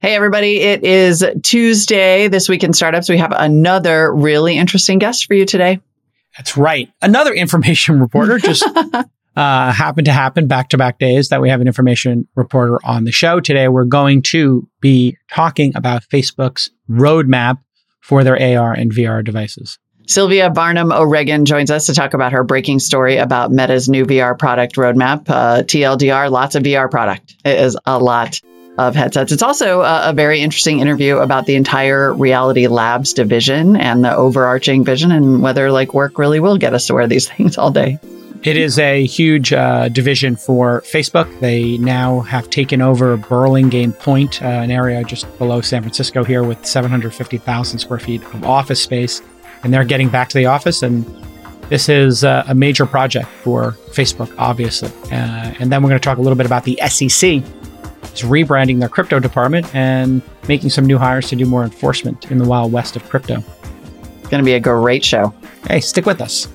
Hey, everybody. It is Tuesday. This week in startups, we have another really interesting guest for you today. That's right. Another information reporter just uh, happened to happen back to back days that we have an information reporter on the show. Today, we're going to be talking about Facebook's roadmap for their AR and VR devices. Sylvia Varnham O'Regan joins us to talk about her breaking story about Meta's new VR product roadmap. Uh, TLDR, lots of VR product. It is a lot of headsets. It's also a, a, very interesting interview about the entire Reality Labs division and the overarching vision and whether like work really will get us to wear these things all day. It is a huge uh, division for Facebook. They now have taken over Burlingame Point, uh, an area just below San Francisco here with 750,000 square feet of office space. And they're getting back to the office. And this is uh, a major project for Facebook, obviously. Uh, and then we're going to talk a little bit about the SEC is rebranding their crypto department and making some new hires to do more enforcement in the wild west of crypto. It's going to be a great show. Hey, stick with us.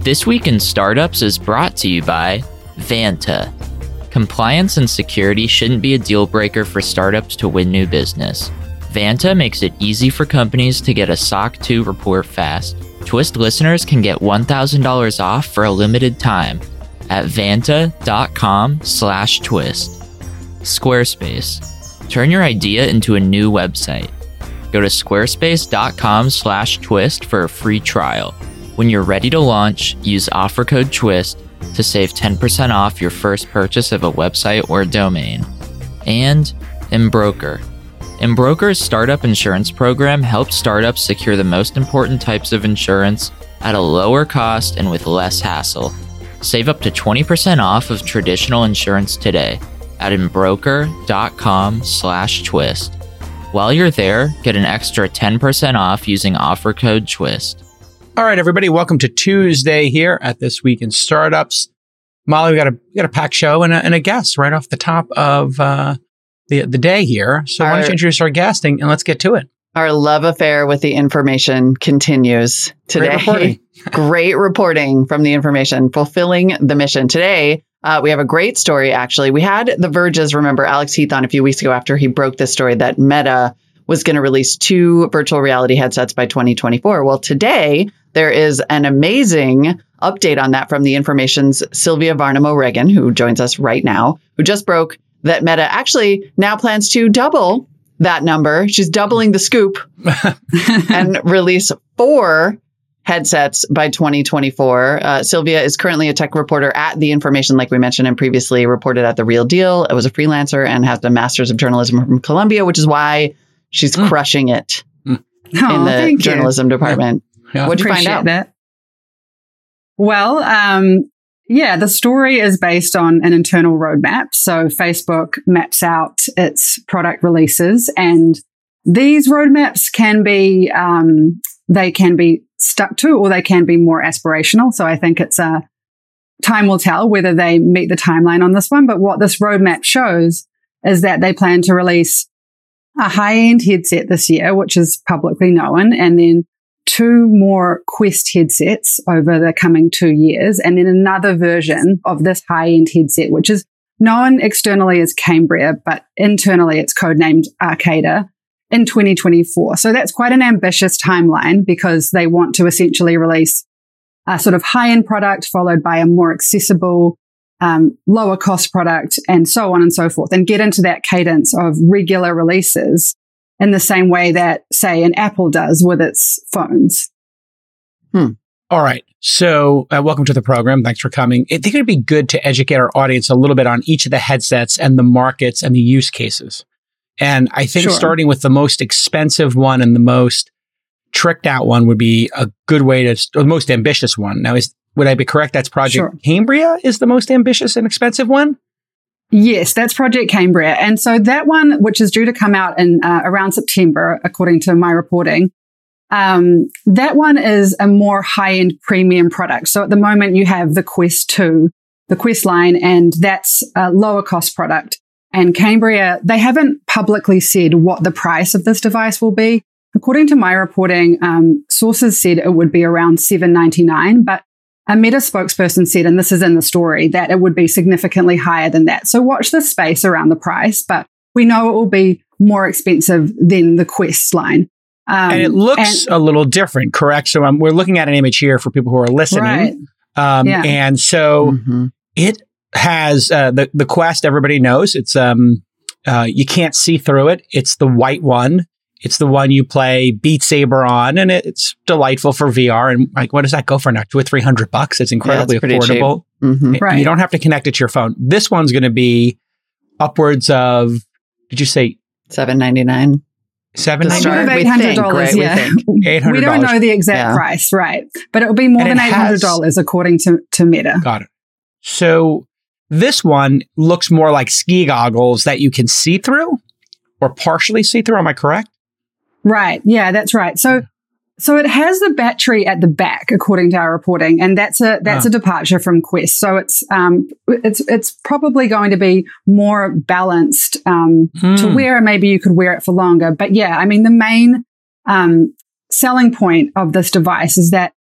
This Week in Startups is brought to you by Vanta. Compliance and security shouldn't be a deal breaker for startups to win new business. Vanta makes it easy for companies to get a SOC 2 report fast. Twist listeners can get $1,000 off for a limited time at vanta.com slash twist. Squarespace. Turn your idea into a new website. Go to squarespace.com/twist for a free trial. When you're ready to launch, use offer code TWIST to save 10% off your first purchase of a website or domain. And Embroker. Embroker's startup insurance program helps startups secure the most important types of insurance at a lower cost and with less hassle. Save up to 20% off of traditional insurance today at embroker.com slash twist. While you're there, get an extra 10% off using offer code TWIST. All right, everybody, welcome to Tuesday here at This Week in Startups. Molly, we got a, we got a packed show and a, and a guest right off the top of uh, the, the day here. So our, why don't you introduce our guest and, and let's get to it. Our love affair with the information continues today. Great reporting. Great reporting from the information, fulfilling the mission. Today, uh, we have a great story, actually. We had The Verge's, remember, Alex Heath on a few weeks ago after he broke this story that Meta was going to release two virtual reality headsets by 2024. Well, today there is an amazing update on that from the information's Sylvia Varnham O'Regan, who joins us right now, who just broke that Meta actually now plans to double that number. She's doubling the scoop and release four headsets by 2024. Uh, Sylvia is currently a tech reporter at The Information, like we mentioned, and previously reported at The Real Deal. It was a freelancer and has a master's of journalism from Columbia, which is why she's mm. crushing it mm. in the journalism you. department. Yeah. What'd you find out? That. Well, um, yeah, the story is based on an internal roadmap. So Facebook maps out its product releases and these roadmaps can be um, they can be stuck to or they can be more aspirational. So I think it's a uh, time will tell whether they meet the timeline on this one. But what this roadmap shows is that they plan to release a high end headset this year, which is publicly known, and then two more Quest headsets over the coming two years, and then another version of this high end headset, which is known externally as Cambria, but internally it's codenamed Arcata in 2024. So that's quite an ambitious timeline because they want to essentially release a sort of high end product followed by a more accessible, um, lower cost product and so on and so forth and get into that cadence of regular releases in the same way that say an Apple does with its phones. Hmm. All right. So, uh, welcome to the program. Thanks for coming. I think it'd be good to educate our audience a little bit on each of the headsets and the markets and the use cases. And I think sure. starting with the most expensive one and the most tricked out one would be a good way to, or the most ambitious one. Now, is, would I be correct? That's Project sure. Cambria is the most ambitious and expensive one? Yes, that's Project Cambria. And so that one, which is due to come out in uh, around September, according to my reporting, um, that one is a more high end premium product. So at the moment you have the Quest 2, the Quest line, and that's a lower cost product and Cambria, they haven't publicly said what the price of this device will be. According to my reporting, um, sources said it would be around seven ninety nine, but a Meta spokesperson said, and this is in the story, that it would be significantly higher than that. So watch the space around the price. But we know it will be more expensive than the Quest line. Um, and it looks and, a little different, correct? So um, we're looking at an image here for people who are listening. Right. Um, yeah. And so mm-hmm. it has uh, the the Quest. Everybody knows it's um uh, you can't see through it. It's the white one. It's the one you play Beat Saber on, and it's delightful for VR. And like, what does that go for now? Two or three hundred bucks. It's incredibly yeah, affordable. Mm-hmm. Right. You don't have to connect it to your phone. This one's going to be upwards of. Did you say seven ninety nine? Seven eight hundred dollars. Yeah, eight hundred. We don't know the exact yeah. price, right? But it will be more and than eight hundred dollars according to to Meta. Got it. So this one looks more like ski goggles that you can see through or partially see through. Am I correct? Right. Yeah, that's right. So, so it has the battery at the back, according to our reporting, and that's a that's oh. a departure from Quest. So it's um it's it's probably going to be more balanced um, mm. to hmm. wear. Maybe you could wear it for longer, but yeah, I mean the main um, selling point of this device is that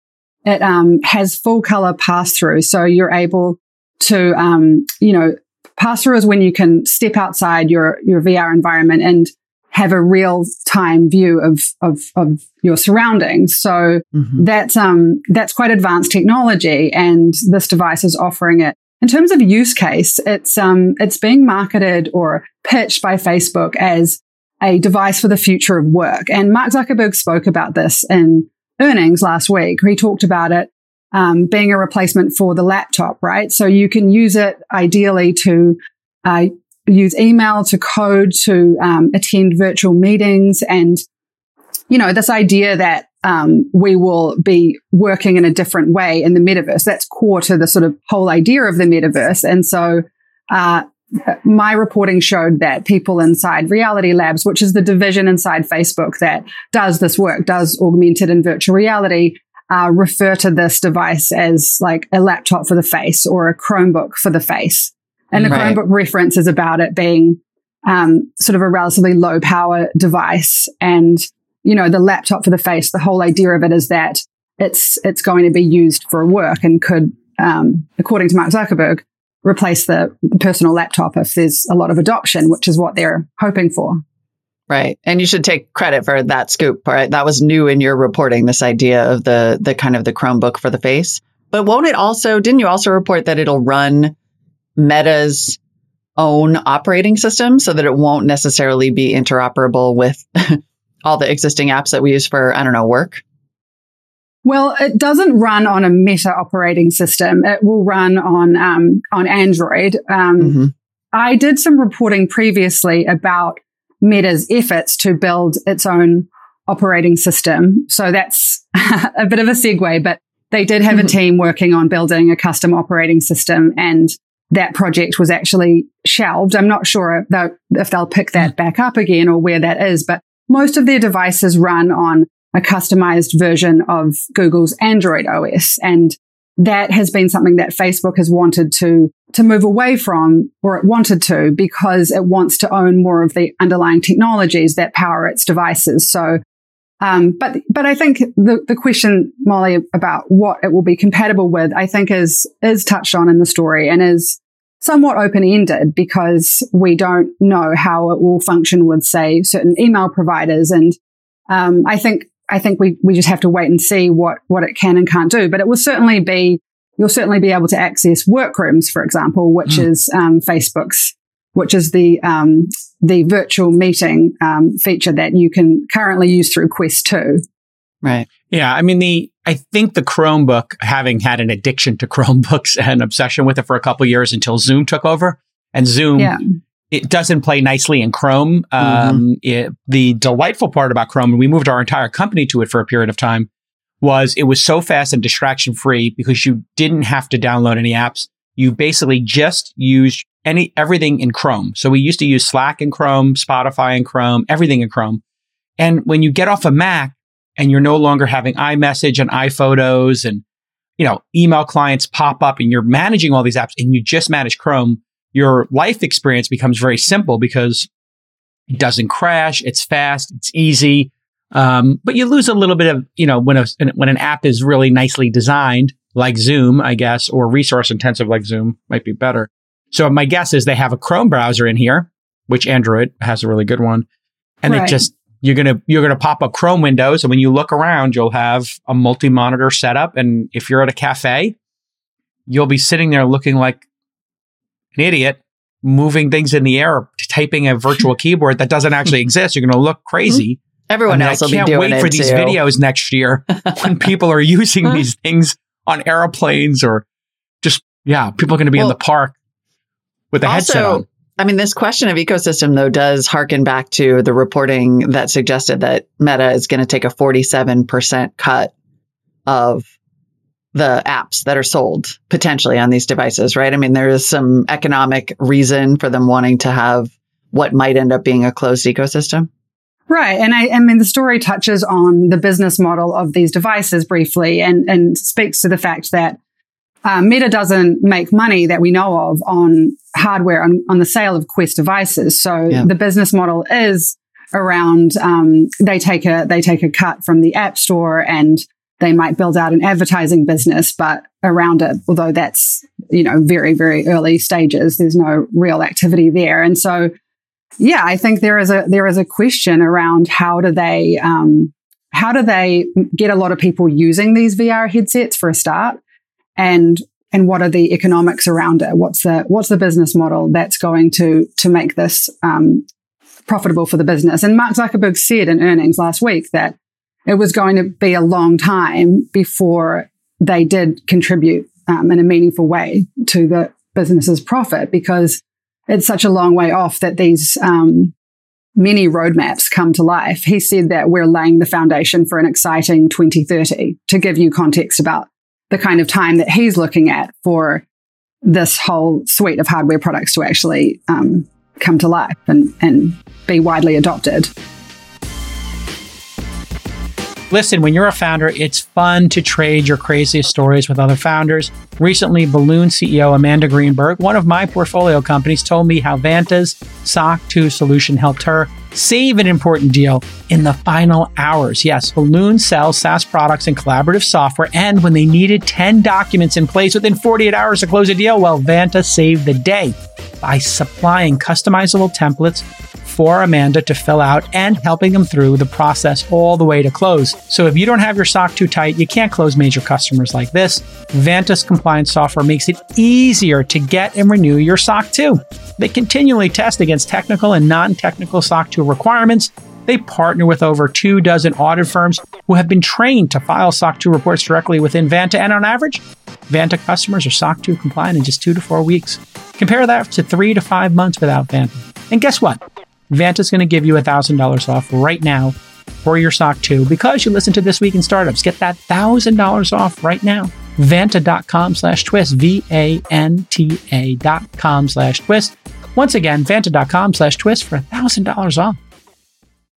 it um, has full color pass through, so you're able to, um, you know, pass through is when you can step outside your, your VR environment and have a real time view of, of, of your surroundings. So mm-hmm. that's, um, that's quite advanced technology. And this device is offering it. In terms of use case, it's, um, it's being marketed or pitched by Facebook as a device for the future of work. And Mark Zuckerberg spoke about this in earnings last week. He talked about it um, being a replacement for the laptop, right? So you can use it ideally to uh, use email to code to um, attend virtual meetings and you know this idea that um, we will be working in a different way in the metaverse that's core to the sort of whole idea of the metaverse and so uh, my reporting showed that people inside reality labs which is the division inside facebook that does this work does augmented and virtual reality uh, refer to this device as like a laptop for the face or a Chromebook for the face. And the right. Chromebook reference is about it being um, sort of a relatively low power device. And, you know, the laptop for the face, the whole idea of it is that it's, it's going to be used for work and could, um, according to Mark Zuckerberg, replace the personal laptop if there's a lot of adoption, which is what they're hoping for. Right. And you should take credit for that scoop, right? That was new in your reporting, this idea of the the kind of the Chromebook for the face. But won't it also didn't you also report that it'll run Meta's own operating system so that it won't necessarily be interoperable with all the existing apps that we use for, I don't know, work? Well, it doesn't run on a Meta operating system. It will run on um, on Android. Um, mm-hmm. I did some reporting previously about Meta's efforts to build its own operating system. So that's a bit of a segue, but they did have mm-hmm. a team working on building a custom operating system and that project was actually shelved. I'm not sure if they'll pick that mm. back up again or where that is, but most of their devices run on a customized version of Google's Android OS. And that has been something that Facebook has wanted to to move away from, or it wanted to, because it wants to own more of the underlying technologies that power its devices. So, um, but but I think the the question, Molly, about what it will be compatible with, I think is is touched on in the story and is somewhat open ended because we don't know how it will function with, say, certain email providers. And um, I think I think we, we just have to wait and see what, what it can and can't do. But it will certainly be, you'll certainly be able to access workrooms, for example, which mm. is um, Facebook's, which is the um, the virtual meeting um, feature that you can currently use through Quest 2. Right. Yeah. I mean, the I think the Chromebook, having had an addiction to Chromebooks and obsession with it for a couple years until Zoom took over, and Zoom yeah it doesn't play nicely in Chrome. Um, mm-hmm. it, the delightful part about Chrome, and we moved our entire company to it for a period of time, was it was so fast and distraction free because you didn't have to download any apps. You basically just used any everything in Chrome. So we used to use Slack in Chrome, Spotify in Chrome, everything in Chrome. And when you get off a Mac and you're no longer having iMessage and iPhotos and you know email clients pop up and you're managing all these apps and you just manage Chrome, your life experience becomes very simple because it doesn't crash. It's fast. It's easy. Um, but you lose a little bit of, you know, when a, when an app is really nicely designed, like Zoom, I guess, or resource intensive like Zoom might be better. So my guess is they have a Chrome browser in here which Android has a really good one. And Right. it just you're gonna you're gonna pop up Chrome windows, and when you look around, you'll have a multi-monitor setup. And if you're at a cafe, you'll be sitting there looking like an idiot, moving things in the air, typing a virtual keyboard that doesn't actually exist. You're gonna look crazy. Mm-hmm. Everyone I mean, else I will be can't doing wait it for these too. videos next year when people are using these things on airplanes or just yeah, people are going to be in the park with a headset on. I mean, this question of ecosystem, though, does harken back to the reporting that suggested that Meta is going to take a 47% cut of the apps that are sold potentially on these devices, right? I mean, there is some economic reason for them wanting to have what might end up being a closed ecosystem. Right. And I, I mean, the story touches on the business model of these devices briefly and, and speaks to the fact that uh, Meta doesn't make money that we know of on hardware, on, on the sale of Quest devices. So Yeah. the business model is around, um, they take a, they take a cut from the app store and they might build out an advertising business, but around it, although that's, you know, very, very early stages, there's no real activity there. And so, yeah, I think there is a there is a question around how do they um, how do they get a lot of people using these VR headsets for a start, and and what are the economics around it? What's the what's the business model that's going to to make this um, profitable for the business? And Mark Zuckerberg said in earnings last week that it was going to be a long time before they did contribute um, in a meaningful way to the business's profit because it's such a long way off that these um, many roadmaps come to life. He said that we're laying the foundation for an exciting 2030 to give you context about the kind of time that he's looking at for this whole suite of hardware products to actually um, come to life and, and be widely adopted. Listen, when you're a founder, it's fun to trade your craziest stories with other founders. Recently, Balloon CEO Amanda Greenberg, one of my portfolio companies, told me how Vanta's SOC 2 solution helped her save an important deal in the final hours. Yes, Balloon sells SaaS products and collaborative software, and when they needed 10 documents in place within 48 hours to close a deal, well, Vanta saved the day by supplying customizable templates for Amanda to fill out and helping them through the process all the way to close. So if you don't have your SOC 2 tight, you can't close major customers like this. Vanta's compliance software makes it easier to get and renew your SOC 2. They continually test against technical and non-technical SOC 2 requirements. They partner with over two dozen audit firms who have been trained to file SOC 2 reports directly within Vanta, and on average, Vanta customers are SOC 2 compliant in just two to four weeks. Compare that to three to five months without Vanta. And guess what? Vanta's going to give you $1,000 off right now for your SOC 2 because you listen to This Week in Startups. Get that $1,000 off right now. Vanta.com slash twist. V-A-N-T-A dot com slash twist. Once again, Vanta.com slash twist for $1,000 off.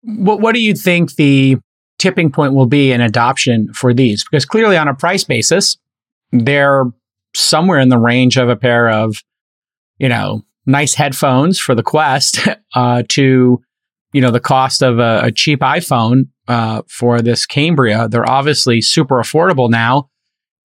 What, what do you think the tipping point will be in adoption for these? Because clearly on a price basis, they're somewhere in the range of a pair of, you know, nice headphones for the Quest uh, to, you know, the cost of a, a cheap iPhone uh, for this Cambria. They're obviously super affordable now.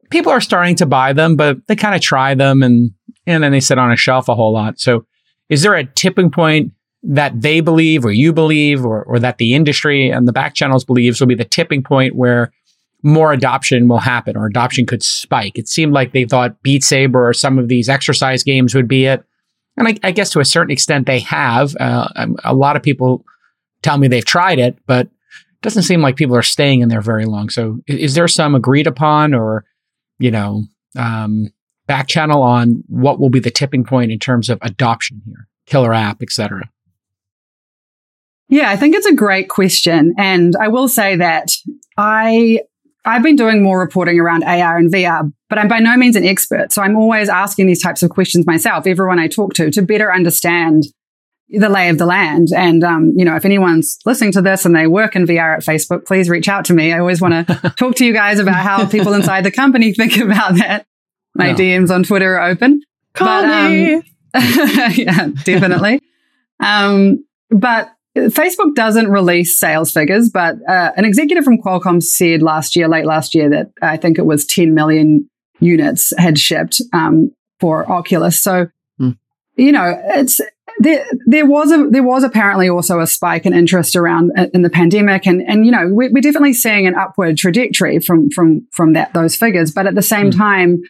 People are starting to buy them, but they kind of try them and and then they sit on a shelf a whole lot. So, is there a tipping point that they believe, or you believe, or or that the industry and the back channels believes will be the tipping point where more adoption will happen or adoption could spike? It seemed like they thought Beat Saber or some of these exercise games would be it. And I, I guess to a certain extent they have. Uh, um, a lot of people tell me they've tried it, but it doesn't seem like people are staying in there very long. So is there some agreed upon or, you know, um, back channel on what will be the tipping point in terms of adoption here, killer app, etc. Yeah, I think it's a great question. And I will say that I I've been doing more reporting around AR and VR, but I'm by no means an expert. So I'm always asking these types of questions myself, everyone I talk to, to better understand the lay of the land. And, um, you know, if anyone's listening to this and they work in VR at Facebook, please reach out to me. I always want to talk to you guys about how people inside the company think about that. My Yeah. DMs on Twitter are open. Call But, um, yeah, definitely. um, but Facebook doesn't release sales figures, but uh, an executive from Qualcomm said last year, late last year, that I think it was 10 million units had shipped um, for Oculus. So, Hmm. you know, it's there, there was a there was apparently also a spike in interest around uh, in the pandemic, and and you know we're, we're definitely seeing an upward trajectory from from from that those figures, but at the same mm. time,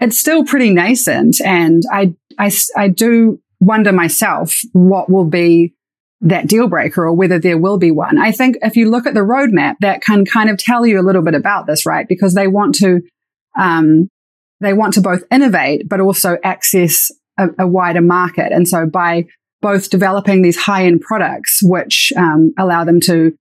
it's still pretty nascent, and I I I do wonder myself what will be that deal breaker or whether there will be one. I think if you look at the roadmap, that can kind of tell you a little bit about this, right? Because they want to um, they want to both innovate but also access a, a wider market. And so by both developing these high end products, which um, allow them to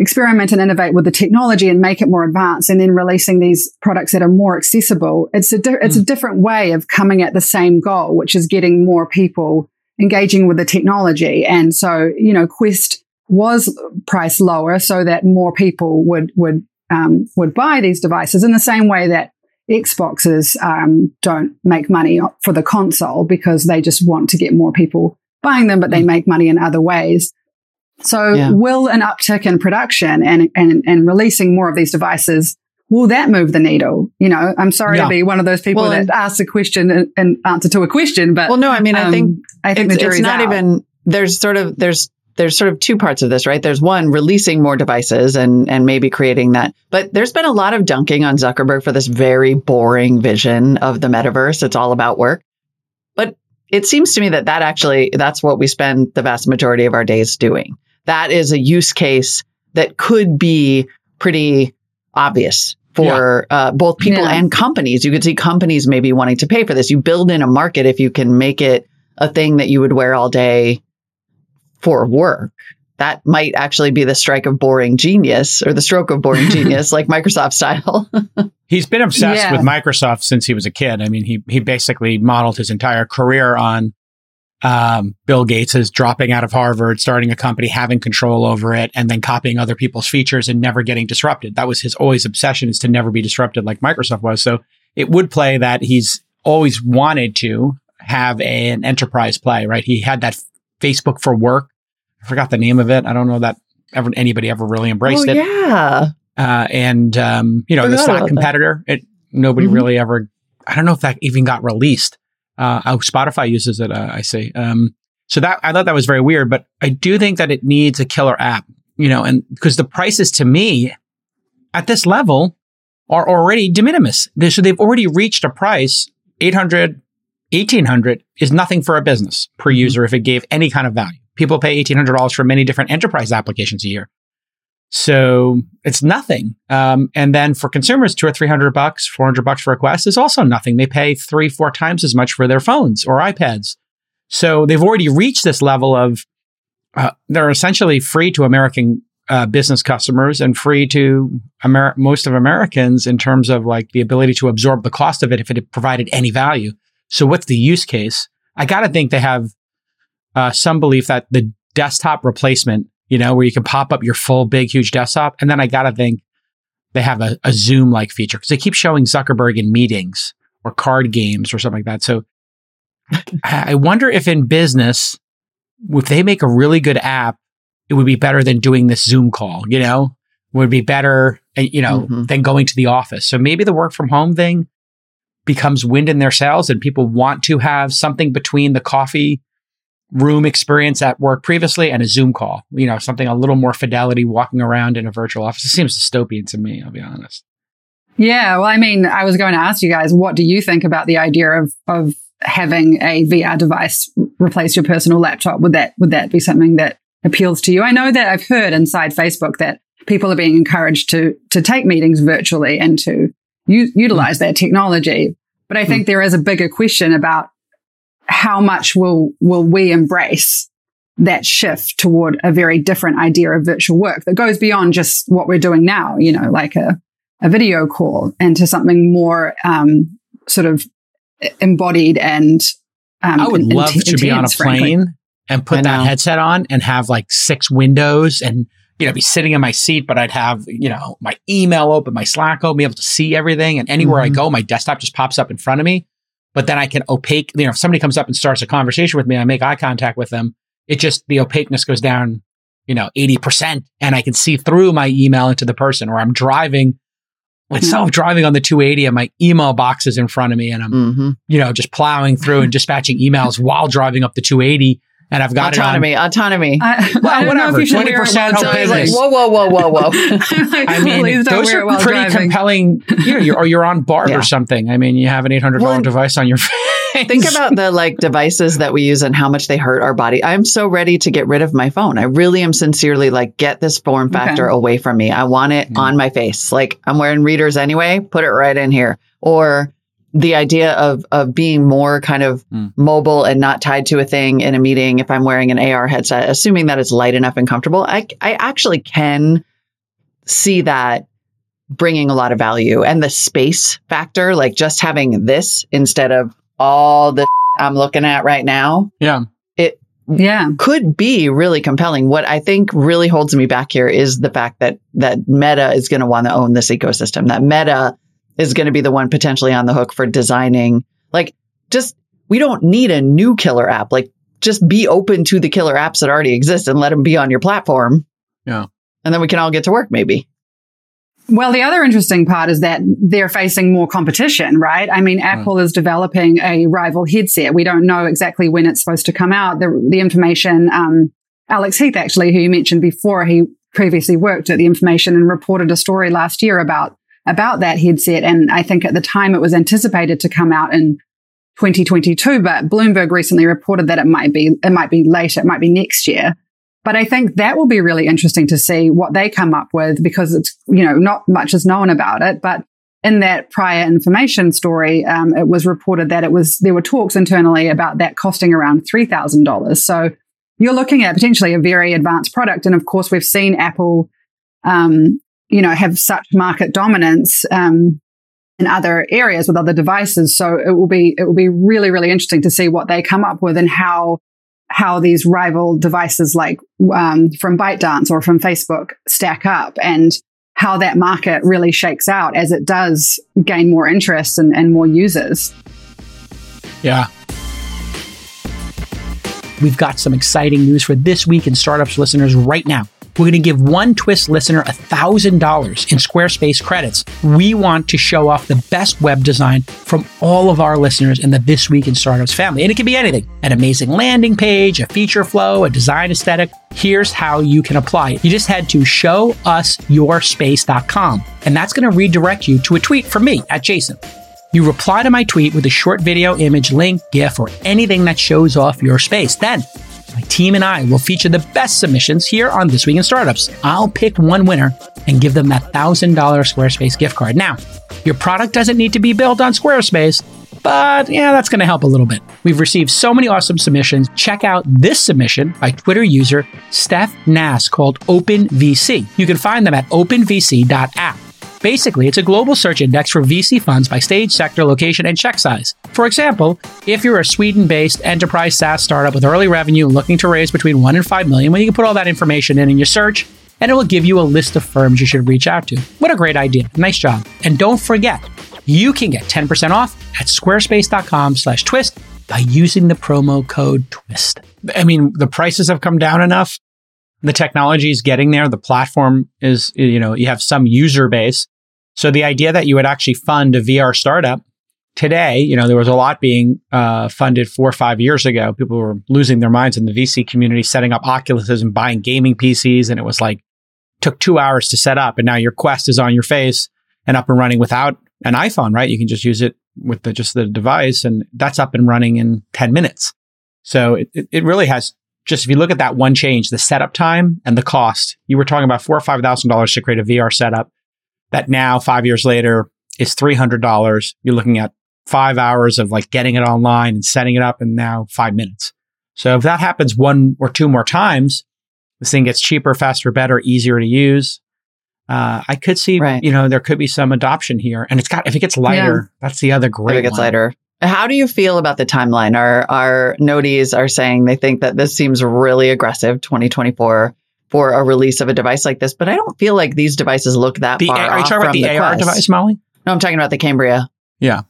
experiment and innovate with the technology and make it more advanced and then releasing these products that are more accessible. It's a, di- it's a hmm. different way of coming at the same goal, which is getting more people engaging with the technology. And so, you know, Quest was priced lower so that more people would, would, um, would buy these devices in the same way that Xboxes um, don't make money for the console because they just want to get more people buying them, but they mm. make money in other ways. So yeah. will an uptick in production and, and, and releasing more of these devices, will that move the needle? You know, I'm sorry yeah. to be one of those people well, that asks a question and, and, answer to a question, but well, no, I mean, um, I think, I think it's, it's not out. even, there's sort of, there's there's sort of two parts of this, right? There's one releasing more devices and and maybe creating that. But there's been a lot of dunking on Zuckerberg for this very boring vision of the metaverse. It's all about work. But it seems to me that that actually that's what we spend the vast majority of our days doing. That is a use case that could be pretty obvious for yeah. uh, both people yeah. and companies. You could see companies maybe wanting to pay for this. You build in a market if you can make it a thing that you would wear all day for work. That might actually be the strike of boring genius or the stroke of boring genius, like Microsoft style. He's been obsessed yeah. with Microsoft since he was a kid. I mean, he he basically modeled his entire career on um, Bill Gates is dropping out of Harvard, starting a company, having control over it, and then copying other people's features and never getting disrupted. That was his always obsession is to never be disrupted like Microsoft was. So it would play that he's always wanted to have a, an enterprise play, right? He had that Facebook for work. I forgot the name of it. I don't know that ever anybody ever really embraced oh, it. Yeah. Uh, and um, you know, the stock competitor. It nobody mm-hmm. really ever. I don't know if that even got released. Uh, oh, Spotify uses it. Uh, I see. Um, so that I thought that was very weird, but I do think that it needs a killer app. You know, and because the prices to me at this level are already de minimis. So they've already reached a price 800 1800 is nothing for a business per mm-hmm. user if it gave any kind of value. People pay $1,800 for many different enterprise applications a year. So it's nothing. Um, and then for consumers, two or 300 bucks, 400 bucks for a Quest is also nothing. They pay three, four times as much for their phones or iPads. So they've already reached this level of, uh, they're essentially free to American uh, business customers and free to Amer- most of Americans in terms of like the ability to absorb the cost of it if it provided any value. So what's the use case? I got to think they have uh, some belief that the desktop replacement, you know, where you can pop up your full big, huge desktop. And then I got to think they have a, a Zoom like feature because they keep showing Zuckerberg in meetings or card games or something like that. So I wonder if in business, if they make a really good app, it would be better than doing this Zoom call, you know, would be better, eh, you know, mm-hmm. than going to the office. So maybe the work from home thing becomes wind in their sails and people want to have something between the coffee room experience at work previously and a Zoom call, you know, something a little more fidelity walking around in a virtual office. It seems dystopian to me, I'll be honest. Yeah. Well, I mean, I was going to ask you guys, what do you think about the idea of, of having a VR device replace your personal laptop? Would that, would that be something that appeals to you? I know that I've heard inside Facebook that people are being encouraged to, to take meetings virtually and to u- utilize mm. that technology. But I think mm. there is a bigger question about how much will, will we embrace that shift toward a very different idea of virtual work that goes beyond just what we're doing now, you know, like a, a video call into something more, um, sort of embodied and, um, I would love to intense, be on a plane frankly. and put that headset on and have like six windows and you know, be sitting in my seat, but I'd have, you know, my email open, my Slack open, be able to see everything. And anywhere mm-hmm. I go, my desktop just pops up in front of me. But then I can opaque, you know, if somebody comes up and starts a conversation with me, I make eye contact with them. It just, the opaqueness goes down, you know, 80% and I can see through my email into the person or I'm driving mm-hmm. self driving on the 280 and my email box is in front of me and I'm, mm-hmm. you know, just plowing through and dispatching emails while driving up the 280 and I've got autonomy, it on autonomy. I, Well, I don't know if whatever, you should wear it 20% while of so I was like, whoa, whoa, whoa, whoa, whoa. I'm like, I mean, those are pretty driving. compelling. You know, you're, or you're on BART Yeah. or something. I mean, you have an eight hundred dollar Well, device on your face. Think about the like devices that we use and how much they hurt our body. I'm so ready to get rid of my phone. I really am sincerely like, get this form factor Okay. away from me. I want it Mm. on my face. Like I'm wearing readers anyway, put it right in here. Or the idea of of being more kind of Mm. mobile and not tied to a thing in a meeting if I'm wearing an AR headset, assuming that it's light enough and comfortable, I I actually can see that bringing a lot of value and the space factor, like just having this instead of all the I'm looking at right now yeah, It Yeah. could be really compelling. What I think really holds me back here is the fact that that Meta is going to want to own this ecosystem. That Meta is going to be the one potentially on the hook for designing. Like, just we don't need a new killer app. Like, just be open to the killer apps that already exist and let them be on your platform. Yeah. and then we can all get to work. Maybe. Well, the other interesting part is that they're facing more competition, right? I mean, Apple is developing a rival headset. We don't know exactly when it's supposed to come out. The, the information, um, Alex Heath, actually, who you mentioned before, he previously worked at the information and reported a story last year about, about that headset. And I think at the time it was anticipated to come out in 2022, but Bloomberg recently reported that it might be, it might be later. It might be next year. But I think that will be really interesting to see what they come up with because it's, you know, not much is known about it. But in that prior information story, um, it was reported that it was, there were talks internally about that costing around $3,000. So you're looking at potentially a very advanced product. And of course, we've seen Apple, um, you know, have such market dominance, um, in other areas with other devices. So it will be, it will be really, really interesting to see what they come up with and how how these rival devices like um, from ByteDance or from Facebook stack up and how that market really shakes out as it does gain more interest and, and more users. yeah. We've got some exciting news for this week in startups listeners right now. We're going to give one Twist listener $1,000 in Squarespace credits. We want to show off the best web design from all of our listeners in the This Week in Startups family. And it can be anything an amazing landing page, a feature flow, a design aesthetic. Here's how you can apply it. You just head to showusyourspace.com, and that's going to redirect you to a tweet from me at Jason. You reply to my tweet with a short video, image, link, GIF, or anything that shows off your space. Then, team and I will feature the best submissions here on This Week in Startups. I'll pick one winner and give them that $1,000 Squarespace gift card. Now, your product doesn't need to be built on Squarespace, but yeah, that's going to help a little bit. We've received so many awesome submissions. Check out this submission by Twitter user Steph Nass called OpenVC. You can find them at openvc.app. Basically, it's a global search index for VC funds by stage, sector, location, and check size. For example, if you're a Sweden-based enterprise SaaS startup with early revenue looking to raise between 1 and 5 million, well, you can put all that information in in your search, and it will give you a list of firms you should reach out to. What a great idea. Nice job. And don't forget, you can get 10% off at squarespace.com slash twist by using the promo code twist. I mean, the prices have come down enough. The technology is getting there. The platform is, you know, you have some user base. So the idea that you would actually fund a VR startup today, you know, there was a lot being uh, funded four or five years ago. People were losing their minds in the VC community, setting up Oculuses and buying gaming PCs. And it was like, took two hours to set up. And now your Quest is on your face and up and running without an iPhone, right? You can just use it with the, just the device and that's up and running in 10 minutes. So it, it, it really has just, if you look at that one change, the setup time and the cost, you were talking about four or $5,000 to create a VR setup that now five years later is $300. You're looking at five hours of like getting it online and setting it up and now five minutes. So if that happens one or two more times, this thing gets cheaper, faster, better, easier to use. Uh, I could see, Right. you know, there could be some adoption here, and it's got if it gets lighter, that's the other great. if it gets one. lighter. How do you feel about the timeline? Our our noties are saying they think that this seems really aggressive, 2024, for a release of a device like this. But I don't feel like these devices look that The, far are you off talking about from the, AR Quest. device, Molly? No, I'm talking about the Cambria. Yeah.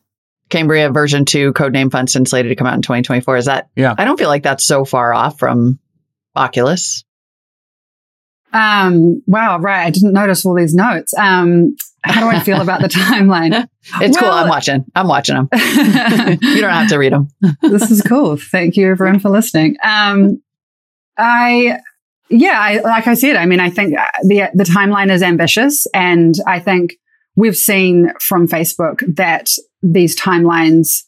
Cambria version two, codename Funston, slated to come out in 2024. Is that? Yeah. I don't feel like that's so far off from Oculus. Um, wow, right. I didn't notice all these notes. Um, how do I feel about the timeline? It's cool. I'm watching. I'm watching them. you don't have to read them. this is cool. Thank you everyone for listening. Um, I, yeah, I, like I said, I mean, I think uh, the the timeline is ambitious, and I think we've seen from Facebook that these timelines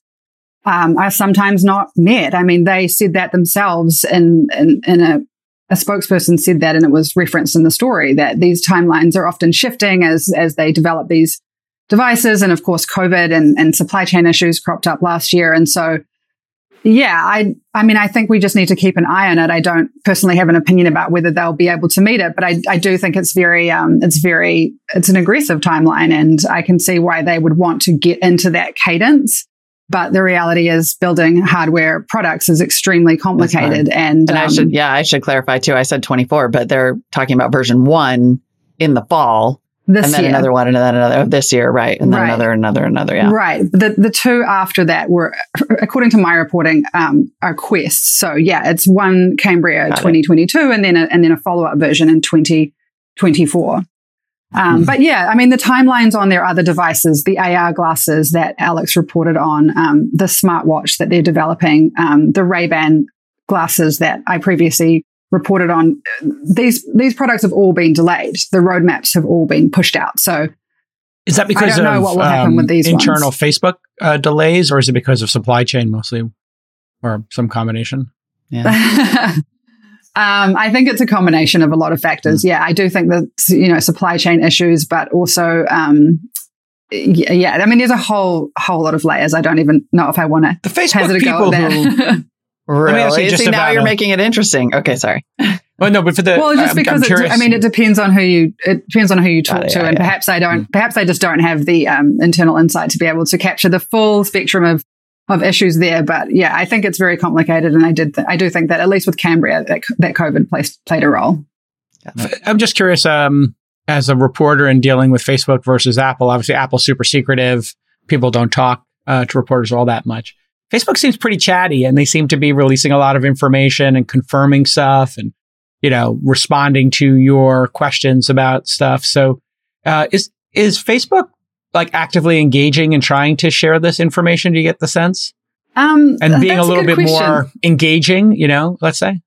um, are sometimes not met. I mean, they said that themselves in in, in a a spokesperson said that, and it was referenced in the story that these timelines are often shifting as as they develop these devices, and of course, COVID and, and supply chain issues cropped up last year, and so yeah, I, I mean, I think we just need to keep an eye on it. I don't personally have an opinion about whether they'll be able to meet it, but I, I do think it's very, um, it's very, it's an aggressive timeline and I can see why they would want to get into that cadence. But the reality is building hardware products is extremely complicated. And, and um, I should, yeah, I should clarify too. I said 24, but they're talking about version one in the fall this and then year. another one, and then another this year, right? And then Right. another, another, another. Yeah. Right. The the two after that were, according to my reporting, um, are quests. So yeah, it's one Cambria Got it. 2022 and then a, and then a follow up version in 2024. Um, Mhm. But yeah, I mean, the timelines on their other devices, the AR glasses that Alex reported on, um, the smartwatch that they're developing, um, the Ray Ban glasses that I previously reported on, these these products have all been delayed. The roadmaps have all been pushed out. So Is that because don't know of what will happen um, with these internal ones. Facebook uh, delays, or is it because of supply chain mostly, or some combination? Yeah. um, I think it's a combination of a lot of Mm. factors. Yeah, I do think that you know supply chain issues, but also um, y- yeah. I mean, there's a whole whole lot of layers. I don't even know if I want to The Facebook hazard a go people at who, that. Really? me just See, now you're a- making it interesting. Okay, sorry. well, no, but for the well, just I'm- because I'm it. I mean, it depends on who you it depends on who you talk Got it, to, and yeah. perhaps I don't. Mm. Perhaps I just don't have the um, internal insight to be able to capture the full spectrum of of issues there. But yeah, I think it's very complicated, and I did th- I do think that at least with Cambria that that COVID placed, played a role. I'm just curious, um, as a reporter and dealing with Facebook versus Apple, obviously Apple's super secretive. People don't talk uh, to reporters all that much. Facebook seems pretty chatty and they seem to be releasing a lot of information and confirming stuff and, you know, responding to your questions about stuff. So, uh, is, is Facebook like actively engaging and trying to share this information? Do you get the sense? Um, And being a little good bit question. more engaging, you know, let's say?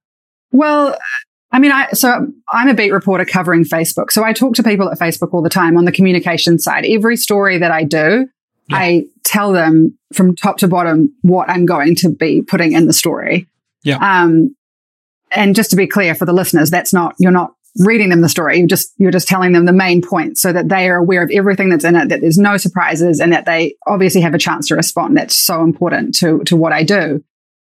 Well, I mean, I so I'm a beat reporter covering Facebook. So I talk to people at Facebook all the time on the communication side. Every story that I do, Yeah. I tell them from top to bottom what I'm going to be putting in the story. Yeah. Um, and just to be clear for the listeners, that's not you're not reading them the story. You're just you're just telling them the main points so that they are aware of everything that's in it, that there's no surprises, and that they obviously have a chance to respond. That's so important to to what I do.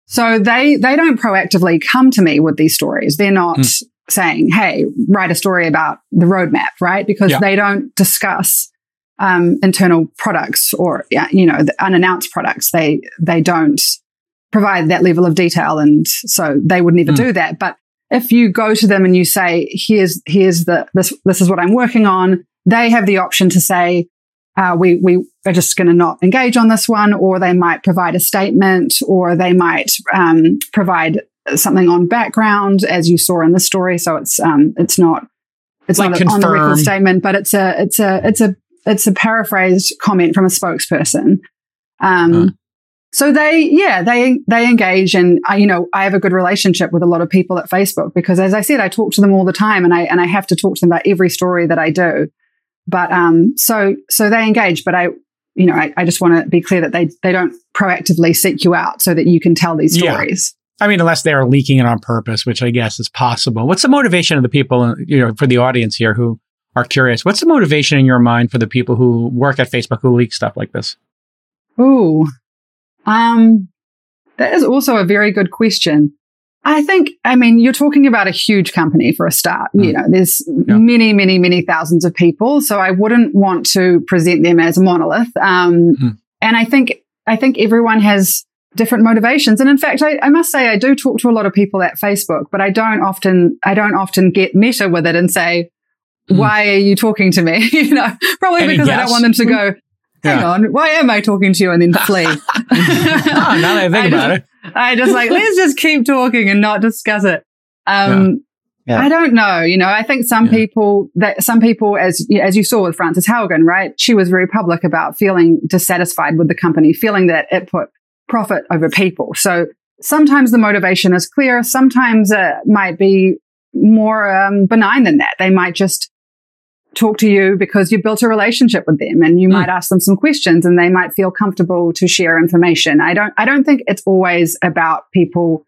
So they they don't proactively come to me with these stories. They're not Mm. saying, "Hey, write a story about the roadmap," right? Because Yeah. they don't discuss um, internal products or you know the unannounced products. They they don't provide that level of detail, and so they would never Mm. do that. But if you go to them and you say, "Here's here's the this this is what I'm working on," they have the option to say, uh, we we are just going to not engage on this one, or they might provide a statement, or they might um, provide something on background, as you saw in the story. So it's um, it's not it's Like not a, on the record statement, but it's a it's a it's a it's a paraphrased comment from a spokesperson. Um, Huh. So they, yeah, they they engage, and I, you know, I have a good relationship with a lot of people at Facebook because, as I said, I talk to them all the time, and I and I have to talk to them about every story that I do. But um, so so they engage, but I, you know, I, I just want to be clear that they they don't proactively seek you out so that you can tell these Yeah. stories. I mean, unless they're leaking it on purpose, which I guess is possible. What's the motivation of the people, you know, for the audience here who are curious? What's the motivation in your mind for the people who work at Facebook who leak stuff like this? Ooh, um, that is also a very good question. I think, I mean, you're talking about a huge company for a start. You Mm. know, there's Yeah. many, many, many thousands of people. So I wouldn't want to present them as a monolith. Um, Mm. and I think, I think everyone has different motivations. And in fact, I, I must say, I do talk to a lot of people at Facebook, but I don't often, I don't often get meta with it and say, Mm. why are you talking to me? you know, probably Any because I don't want them to go, hang Yeah. on, why am I talking to you and then flee? Ah, now I think about just, it. I just like, let's just keep talking and not discuss it. Um, Yeah. I don't know. You know, I think some Yeah. people that some people, as as you saw with Frances Haugen, right? She was very public about feeling dissatisfied with the company, feeling that it put profit over people. So sometimes the motivation is clear. Sometimes it might be more um, benign than that. They might just talk to you because you built a relationship with them and you mm. might ask them some questions and they might feel comfortable to share information. I don't, I don't think it's always about people,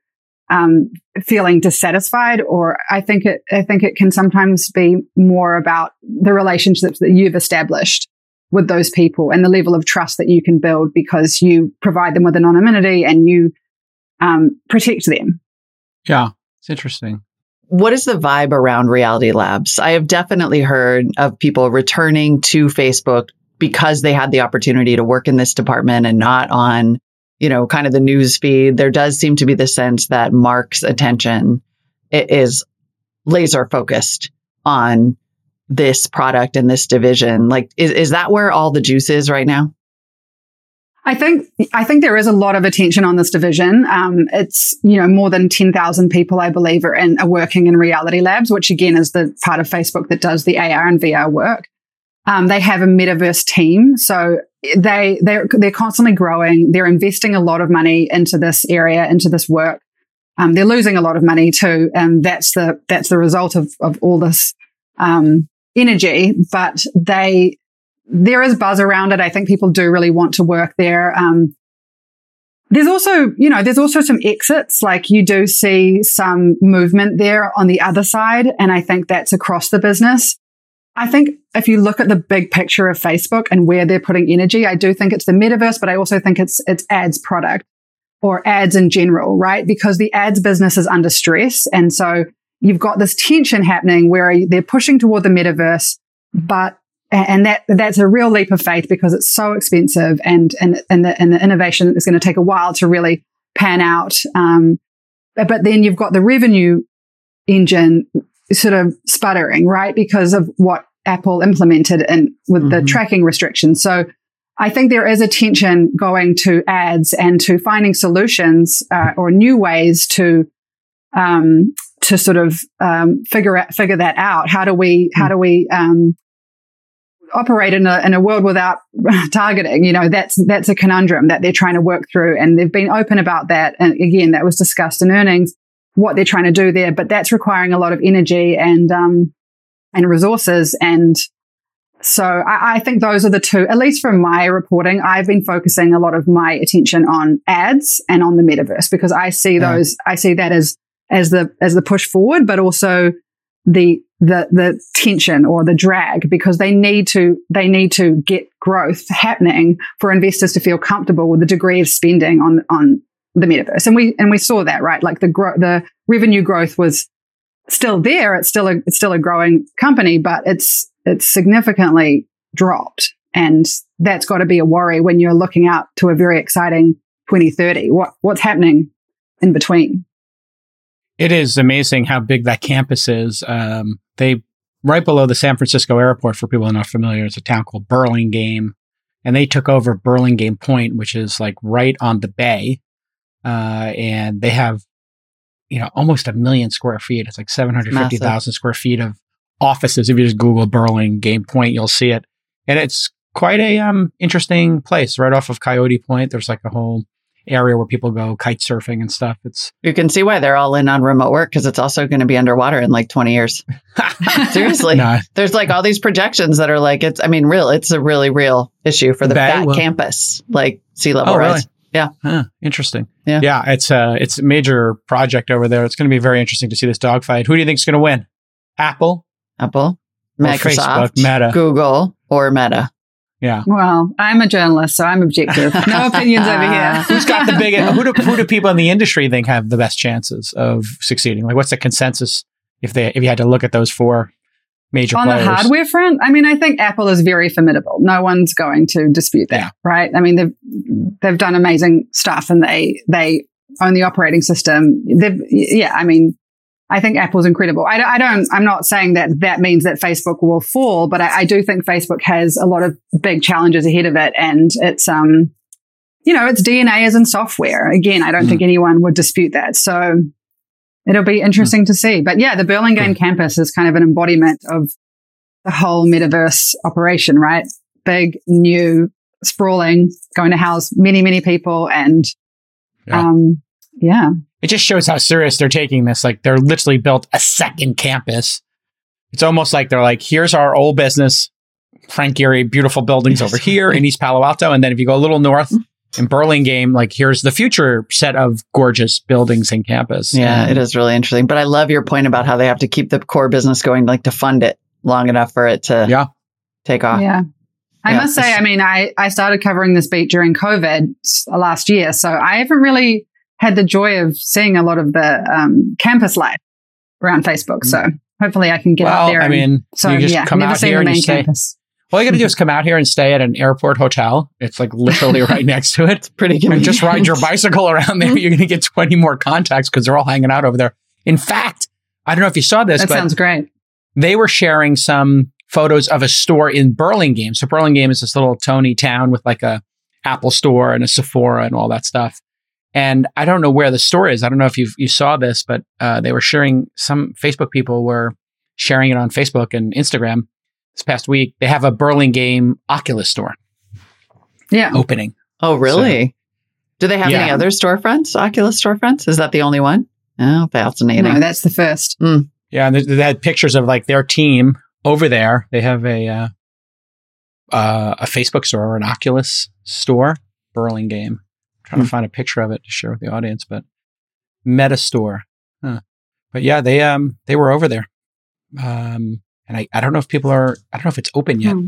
um, feeling dissatisfied or I think it, I think it can sometimes be more about the relationships that you've established with those people and the level of trust that you can build because you provide them with anonymity and you, um, protect them. Yeah. It's interesting what is the vibe around reality labs? I have definitely heard of people returning to Facebook because they had the opportunity to work in this department and not on, you know, kind of the news feed. There does seem to be the sense that Mark's attention is laser focused on this product and this division. Like, is, is that where all the juice is right now? I think I think there is a lot of attention on this division. Um, it's you know more than ten thousand people, I believe, are, in, are working in Reality Labs, which again is the part of Facebook that does the AR and VR work. Um, they have a metaverse team, so they they're they're constantly growing. They're investing a lot of money into this area, into this work. Um, they're losing a lot of money too, and that's the that's the result of of all this um, energy. But they there is buzz around it. I think people do really want to work there. Um, there's also, you know, there's also some exits. Like you do see some movement there on the other side. And I think that's across the business. I think if you look at the big picture of Facebook and where they're putting energy, I do think it's the metaverse, but I also think it's, it's ads product or ads in general, right? Because the ads business is under stress. And so you've got this tension happening where they're pushing toward the metaverse, but and that that's a real leap of faith because it's so expensive and and and the, and the innovation is going to take a while to really pan out. Um, but, but then you've got the revenue engine sort of sputtering, right? Because of what Apple implemented and with mm-hmm. the tracking restrictions. So I think there is a tension going to ads and to finding solutions uh, or new ways to um, to sort of um, figure out figure that out. How do we how do we um, operate in a, in a world without targeting. You know, that's, that's a conundrum that they're trying to work through. And they've been open about that. And again, that was discussed in earnings, what they're trying to do there, but that's requiring a lot of energy and, um, and resources. And so I, I think those are the two, at least from my reporting, I've been focusing a lot of my attention on ads and on the metaverse because I see yeah. those, I see that as, as the, as the push forward, but also the the the tension or the drag because they need to they need to get growth happening for investors to feel comfortable with the degree of spending on on the metaverse. And we and we saw that right? Like the gro- the revenue growth was still there. It's still a it's still a growing company but it's it's significantly dropped. And that's got to be a worry when you're looking out to a very exciting 2030 what what's happening in between it is amazing how big that campus is. Um, they right below the San Francisco airport. For people who are not familiar, it's a town called Burlingame, and they took over Burlingame Point, which is like right on the bay, uh, and they have you know almost a million square feet. It's like seven hundred fifty thousand square feet of offices. If you just Google Burlingame Point, you'll see it, and it's quite a um, interesting place right off of Coyote Point. There's like a whole area where people go kite surfing and stuff. It's you can see why they're all in on remote work because it's also going to be underwater in like 20 years. Seriously, no. there's like all these projections that are like it's. I mean, real. It's a really real issue for the that campus, like sea oh, level oh, rise. Really? Yeah. Huh, interesting. Yeah. Yeah. It's a it's a major project over there. It's going to be very interesting to see this dogfight. Who do you think is going to win? Apple, Apple, Microsoft, Facebook, Meta, Google, or Meta? Yeah. Well, I'm a journalist, so I'm objective. No opinions over here. Who's got the biggest? Who do, who do people in the industry think have the best chances of succeeding? Like, what's the consensus if they if you had to look at those four major on players? the hardware front? I mean, I think Apple is very formidable. No one's going to dispute that, yeah. right? I mean, they've they've done amazing stuff, and they they own the operating system. They've yeah, I mean, I think Apple's incredible. I, I, don't, I'm not saying that that means that Facebook will fall, but I, I, do think Facebook has a lot of big challenges ahead of it. And it's, um, you know, its DNA is in software. Again, I don't mm. think anyone would dispute that. So it'll be interesting mm. to see. But yeah, the Burlingame campus is kind of an embodiment of the whole metaverse operation, right? Big, new, sprawling, going to house many, many people and, yeah. um, Yeah. It just shows how serious they're taking this. Like they're literally built a second campus. It's almost like they're like, here's our old business, Frank Gehry, beautiful buildings over here in East Palo Alto. And then if you go a little north in Burlingame, like here's the future set of gorgeous buildings and campus. Yeah, And it is really interesting. But I love your point about how they have to keep the core business going, like to fund it long enough for it to Yeah. take off. Yeah. I Yeah, must say, I mean, I, I started covering this beat during COVID last year. So I haven't really had the joy of seeing a lot of the um, campus life around Facebook. So hopefully I can get well, up there. I and- mean, so you just yeah, come never out seen here the and you main stay. campus. All you got to do is come out here and stay at an airport hotel. It's like literally right next to it. It's Pretty and just ride your bicycle around there. You're going to get 20 more contacts because they're all hanging out over there. In fact, I don't know if you saw this, That but sounds great. they were sharing some photos of a store in Burlingame. So Burlingame is this little Tony town with like a Apple store and a Sephora and all that stuff. And I don't know where the store is. I don't know if you you saw this, but uh, they were sharing. Some Facebook people were sharing it on Facebook and Instagram this past week. They have a Burlingame Oculus store Yeah. opening. Oh, really? Do they have any other storefronts? Oculus storefronts? Is that the only one? Oh, fascinating. No, that's the first. Yeah, and they, they had pictures of like their team over there. They have a uh, uh, a Facebook store or an Oculus store, Burlingame. Trying Hmm. to find a picture of it to share with the audience, but Meta Store. Huh. But yeah, they um they were over there. Um, and I, I don't know if people are I don't know if it's open yet. Hmm.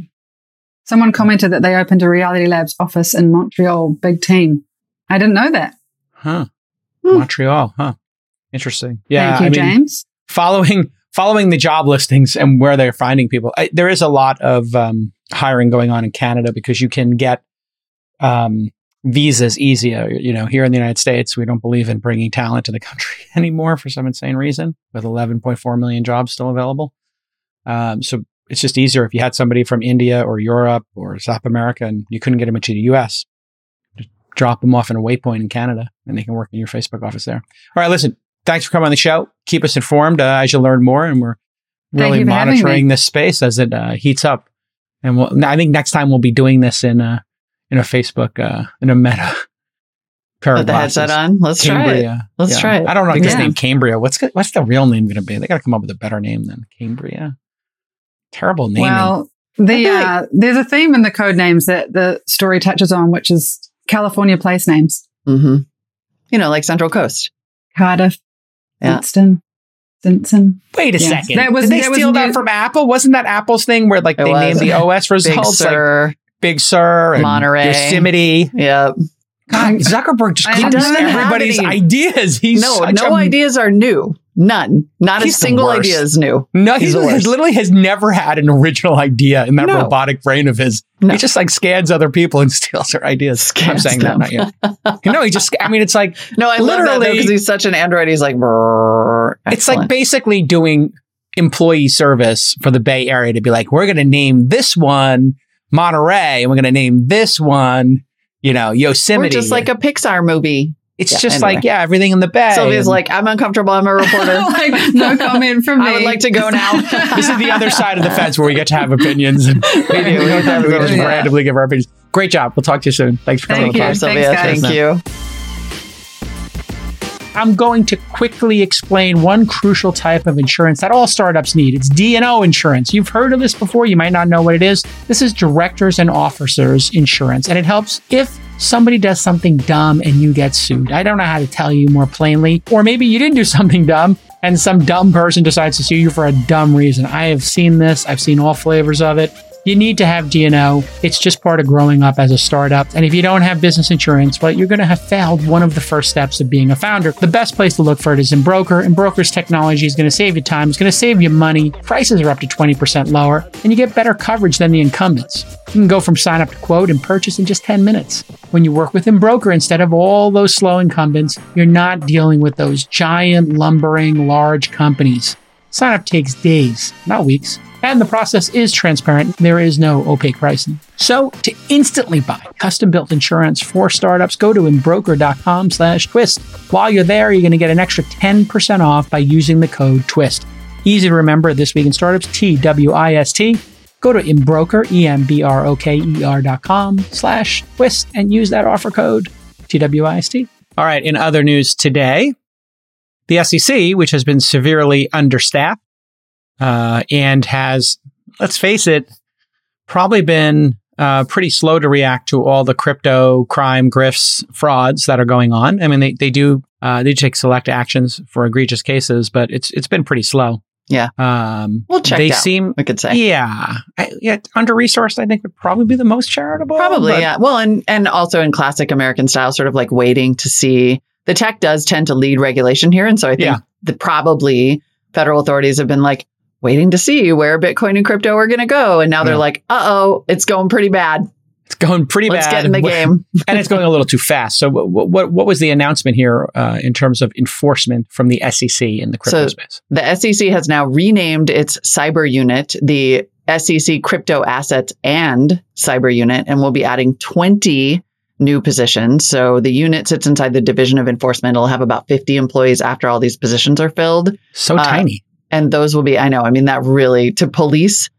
Someone commented that they opened a Reality Labs office in Montreal. Big team. I didn't know that. Huh. Hmm. Montreal, huh. Interesting. Yeah, Thank you, I mean, James. following following the job listings and where they're finding people. I, there is a lot of um, hiring going on in Canada because you can get um, visas easier. You know, here in the United States, we don't believe in bringing talent to the country anymore for some insane reason. With 11.4 million jobs still available, um, so it's just easier if you had somebody from India or Europe or South America and you couldn't get them into the U.S. Just drop them off in a waypoint in Canada, and they can work in your Facebook office there. All right, listen thanks for coming on the show. Keep us informed uh, as you learn more, and we're really you for having monitoring this space as it uh, heats up. And we'll, I think next time we'll be doing this in a in a Facebook uh, in a meta pair Put of the glasses. headset on. Let's try it. Let's Yeah. try it. I don't know this Yeah. name Cambria. What's the- what's the real name going to be? They got to come up with a better name than Cambria. Terrible naming. Well, the uh, there's a theme in the code names that the story touches on, which is California place names: hmm You know, like Central Coast. Cardiff, Yeah. Winston, Stinson. Wait a yeah. second. That was- Did they that was steal that new- from Apple? Wasn't that Apple's thing where like It they was. named the OS Big results like Sur. Big Sur and Monterey. Yosemite? Yep. God, Zuckerberg just doesn't everybody's ideas. He's no, no a- ideas are new. None. Not a single idea is new. No, he He's the worst. literally has never had an original idea in that No. robotic brain of his. No. He just like scans other people and steals their ideas. I'm saying them. that, not yet. you know, he just, I mean, it's like, No, I Literally- because he's such an android. He's like, it's like basically doing employee service for the Bay Area to be like, we're going to name this one Monterey and we're going to name this one, you know, We're Yosemite. just like a Pixar movie. it's yeah, just anyway. like, yeah, everything in the Bay. Sylvia's And like, I'm uncomfortable. I'm a reporter. like, no comment from me. I would like to go now. this is the other side of the fence where we get to have opinions. And we do. We don't to have we just opinions. randomly give our opinions. Great job. We'll talk to you soon. Thanks for coming Thank on the you. podcast. Sylvia. Thanks, Thank guys. you. I'm going to quickly explain one crucial type of insurance that all startups need. It's D&O insurance. You've heard of this before, you might not know what it is. This is directors and officers insurance, and it helps if somebody does something dumb and you get sued. I don't know how to tell you more plainly, or maybe you didn't do something dumb and some dumb person decides to sue you for a dumb reason. I have seen this. I've seen all flavors of it. You need to have D&O. It's just part of growing up as a startup. And if you don't have business insurance, well, you're going to have failed one of the first steps of being a founder. The best place to look for it is Embroker, and Broker's technology is going to save you time. It's going to save you money. Prices are up to 20% lower, and you get better coverage than the incumbents. You can go from sign up to quote and purchase in just 10 minutes. When you work with Embroker instead of all those slow incumbents, you're not dealing with those giant, lumbering, large companies. Sign up takes days, not weeks. And the process is transparent. There is no opaque pricing. So to instantly buy custom built insurance for startups, go to embroker.com slash twist. While you're there, you're going to get an extra 10% off by using the code TWIST. Easy to remember this week in startups, T W I S T. Go to embroker, E M B R O K E R dot com slash twist and use that offer code T W I S T. All right. In other news today, the SEC, which has been severely understaffed uh, and has, let's face it, probably been uh, pretty slow to react to all the crypto crime, grifts, frauds that are going on. I mean, they, they do uh, they take select actions for egregious cases, but it's it's been pretty slow. Yeah. Um, Well, checked they out, seem we could say. yeah, I, yeah, under resourced. I think would probably be the most charitable. Probably, yeah. Well, and and also in classic American style, sort of like waiting to see. The tech does tend to lead regulation here, and so I think Yeah. that probably federal authorities have been like waiting to see where Bitcoin and crypto are going to go, and now they're Yeah. like, "Uh oh, it's going pretty bad. It's going pretty Let's bad. get in the game." and it's going a little too fast. So, what what, what was the announcement here uh, in terms of enforcement from the SEC in the crypto So- space? The SEC has now renamed its cyber unit the SEC Crypto Assets and Cyber Unit, and will be adding 20 new positions. So the unit sits inside the Division of Enforcement. It'll have about 50 employees after all these positions are filled. So uh, tiny. And those will be, I know, I mean, that really to police,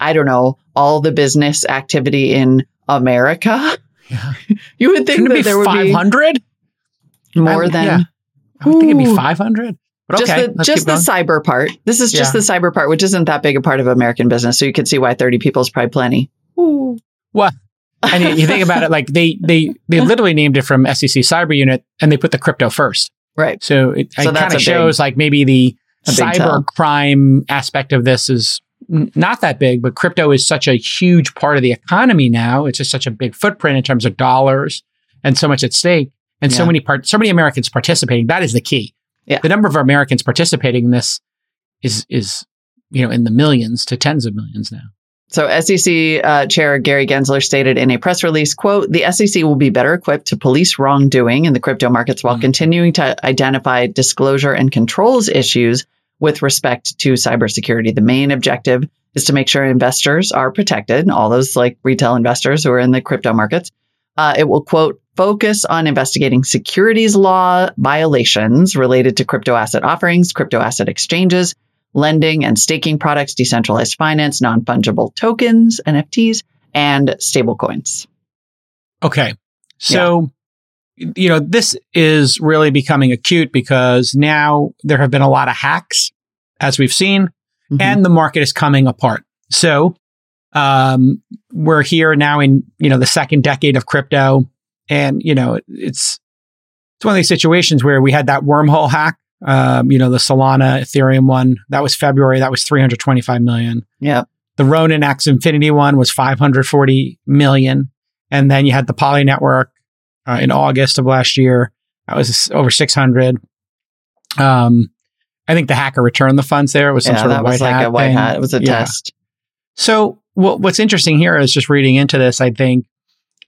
I don't know, all the business activity in America. Yeah. You would think Shouldn't that there would be five hundred? be more I- than yeah. I would think it'd be five hundred. But just okay, the just the cyber part. This is just Yeah. the cyber part, which isn't that big a part of American business. So you could see why 30 people is probably plenty. Well, and you, think about it, like they they they literally named it from SEC Cyber Unit, and they put the crypto first. Right. So it, So it kind of big- shows like maybe the cyber crime aspect of this is n- not that big, but crypto is such a huge part of the economy now. It's just such a big footprint in terms of dollars and so much at stake, and so many part so many Americans participating. That is the key. Yeah. The number of Americans participating in this is is you know in the millions to tens of millions now. So SEC uh, Chair Gary Gensler stated in a press release, quote, the SEC will be better equipped to police wrongdoing in the crypto markets while Mhm. continuing to identify disclosure and controls issues with respect to cybersecurity. The main objective is to make sure investors are protected, and all those like retail investors who are in the crypto markets. Uh, it will, quote, focus on investigating securities law violations related to crypto asset offerings, crypto asset exchanges, lending and staking products, decentralized finance, non fungible tokens, NFTs, and stablecoins. Okay. So, you know, this is really becoming acute because now there have been a lot of hacks, as we've seen, Mhm. and the market is coming apart. So, um, we're here now in, you know, the second decade of crypto. And, you know, it's, it's one of these situations where we had that wormhole hack, um, you know, the Solana Ethereum one. That was February. That was 325 million. yeah. The Ronin Axie Infinity one was 540 million. And then you had the Poly Network uh, in August of last year. That was over 600. Um, I think the hacker returned the funds there. It was some Yeah, sort of was white like hat a white thing. hat. It was a Yeah. test. So what, what's interesting here is just reading into this, I think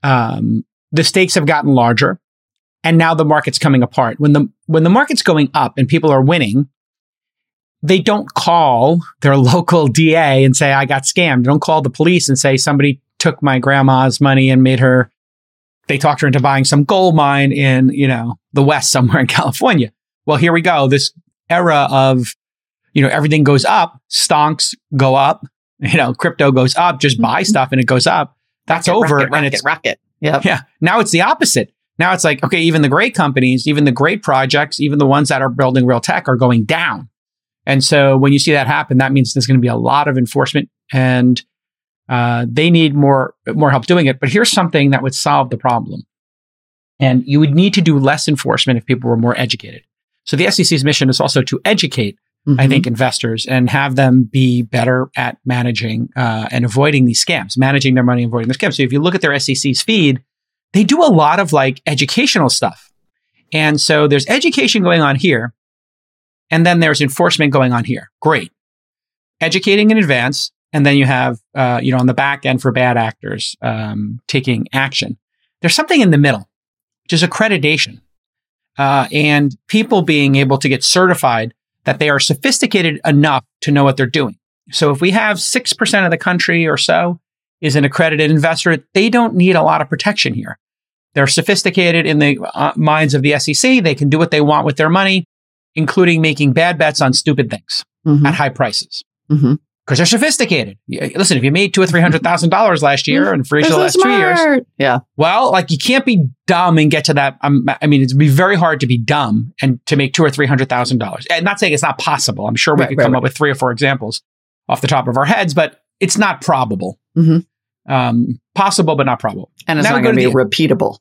um, the stakes have gotten larger and now the market's coming apart. When the when the market's going up and people are winning, they don't call their local DA and say, I got scammed. They don't call the police and say somebody took my grandma's money and made her they talked her into buying some gold mine in, you know, the West somewhere in California. Well, here we go. This era of, you know, everything goes up, stonks go up, you know, crypto goes up, just buy mm-hmm. stuff and it goes up. That's Rocket, over. rocket, and it's rocket. Yep. yeah. Now it's the opposite. Now it's like, okay, even the great companies, even the great projects, even the ones that are building real tech are going down. And so when you see that happen, that means there's going to be a lot of enforcement and uh, they need more, more help doing it. But here's something that would solve the problem. And you would need to do less enforcement if people were more educated. So the SEC's mission is also to educate I Mhm. think, investors and have them be better at managing uh, and avoiding these scams, managing their money, avoiding the scams. So if you look at their SEC's feed, they do a lot of like educational stuff. And so there's education going on here, and then there's enforcement going on here. Great. Educating in advance, and then you have, uh, you know, on the back end for bad actors um, taking action. There's something in the middle, which is accreditation, uh, and people being able to get certified that they are sophisticated enough to know what they're doing. So if we have 6% of the country or so is an accredited investor, they don't need a lot of protection here. They're sophisticated in the uh, minds of the SEC. They can do what they want with their money, including making bad bets on stupid things Mhm. at high prices. Mhm. because they're sophisticated. Listen, if you made two or three hundred thousand dollars last year and for each of the last two years, yeah. Well, like you can't be dumb and get to that. Um, I mean, it'd be very hard to be dumb and to make two or three hundred thousand dollars. And not saying it's not possible. I'm sure we Right, could right, come right. up with three or four examples off the top of our heads, but it's not probable. Mhm. Um, possible, but not probable. And it's Now not going to be the- repeatable.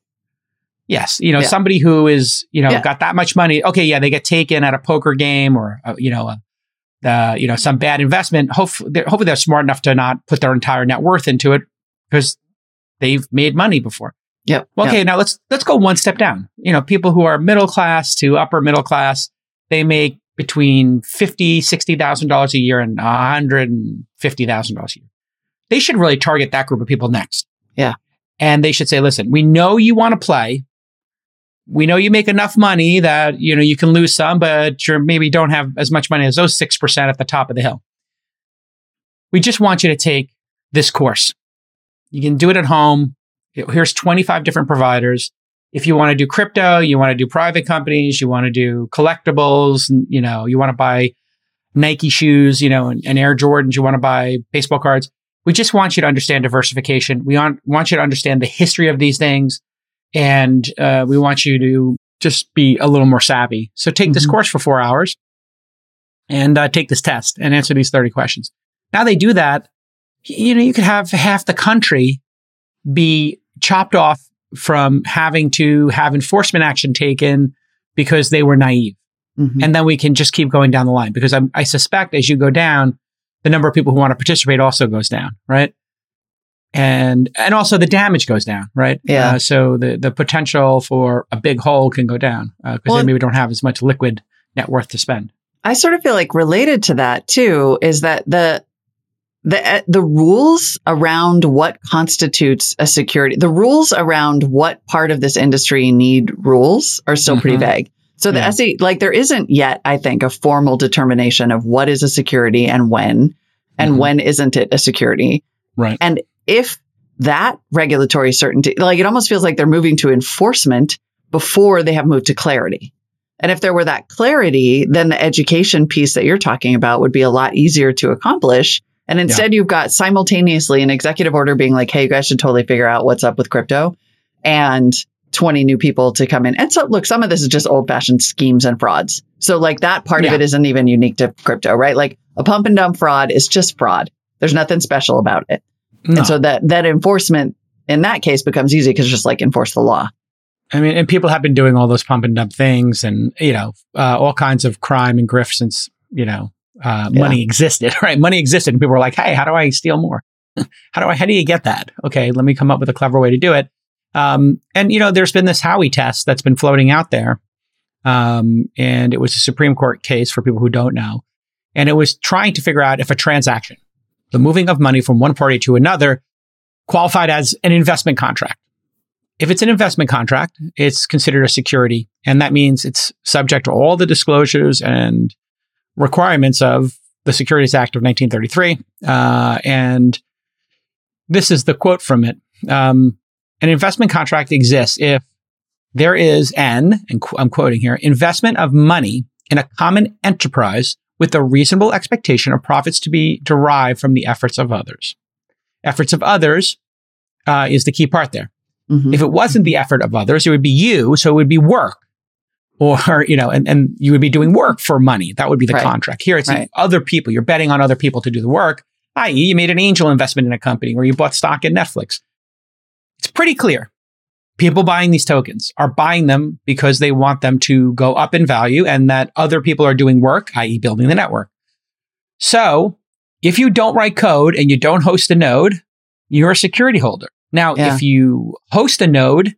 Yes, you know, Yeah. somebody who is, you know, Yeah. got that much money. Okay, yeah, they get taken at a poker game or, uh, you know, uh, uh, you know, some bad investment. Hopefully, they're, hopefully, they're smart enough to not put their entire net worth into it because they've made money before. Yep. Well, okay, now let's let's go one step down. You know, people who are middle class to upper middle class, they make between fifty, sixty thousand dollars a year and hundred and fifty thousand dollars a year. They should really target that group of people next. Yeah. And they should say, listen, we know you want to play. We know you make enough money that you know you can lose some, but you maybe don't have as much money as those six percent at the top of the hill. We just want you to take this course. You can do it at home. Here's 25 different providers. If you want to do crypto, you want to do private companies, you want to do collectibles, you know, you want to buy Nike shoes, you know, and, and Air Jordans, you want to buy baseball cards. We just want you to understand diversification. We want, want you to understand the history of these things. And uh, we want you to just be a little more savvy. So take this Mhm. course for four hours and uh, take this test and answer these 30 questions. Now they do that. You know, you could have half the country be chopped off from having to have enforcement action taken because they were naive. Mhm. And then we can just keep going down the line because I, I suspect as you go down, the number of people who want to participate also goes down, right? And and also the damage goes down, right? Yeah. Uh, so the the potential for a big hole can go down because Well, then maybe we don't have as much liquid net worth to spend. I sort of feel like related to that too is that the the uh, the rules around what constitutes a security, the rules around what part of this industry need rules are still pretty Mhm. vague. So the Yeah. SE, like there isn't yet, I think, a formal determination of what is a security and when, and Mhm. when isn't it a security. Right. And if that regulatory certainty, like it almost feels like they're moving to enforcement before they have moved to clarity. And if there were that clarity, then the education piece that you're talking about would be a lot easier to accomplish. And instead, you've got simultaneously an executive order being like, hey, you guys should totally figure out what's up with crypto and 20 new people to come in. And so, look, some of this is just old fashioned schemes and frauds. So, like, that part of it isn't even unique to crypto, right? Like, a pump and dump fraud is just fraud. There's nothing special about it. No. And so, that, that enforcement in that case becomes easy because it's just like enforce the law. I mean, and people have been doing all those pump and dump things and, you know, uh, all kinds of crime and grift since, you know, uh, Yeah. money existed, right? Money existed. And people were like, hey, how do I steal more? how do I, how do you get that? Okay, let me come up with a clever way to do it. Um, and, you know, there's been this Howey test that's been floating out there. Um, and it was a Supreme Court case for people who don't know. And it was trying to figure out if a transaction, the moving of money from one party to another, qualified as an investment contract. If it's an investment contract, it's considered a security. And that means it's subject to all the disclosures and requirements of the Securities Act of 1933. Uh, and this is the quote from it. Um, an investment contract exists if there is an, and qu- I'm quoting here, investment of money in a common enterprise with a reasonable expectation of profits to be derived from the efforts of others. Efforts of others uh, is the key part there. Mhm. If it wasn't the effort of others, it would be you. So it would be work. Or, you know, and, and you would be doing work for money. That would be the Right. contract. Here it's Right. other people. You're betting on other people to do the work, i.e., you made an angel investment in a company or you bought stock in Netflix. It's pretty clear. People buying these tokens are buying them because they want them to go up in value and that other people are doing work, i.e., building the network. So if you don't write code and you don't host a node, you're a security holder. Now, Yeah. if you host a node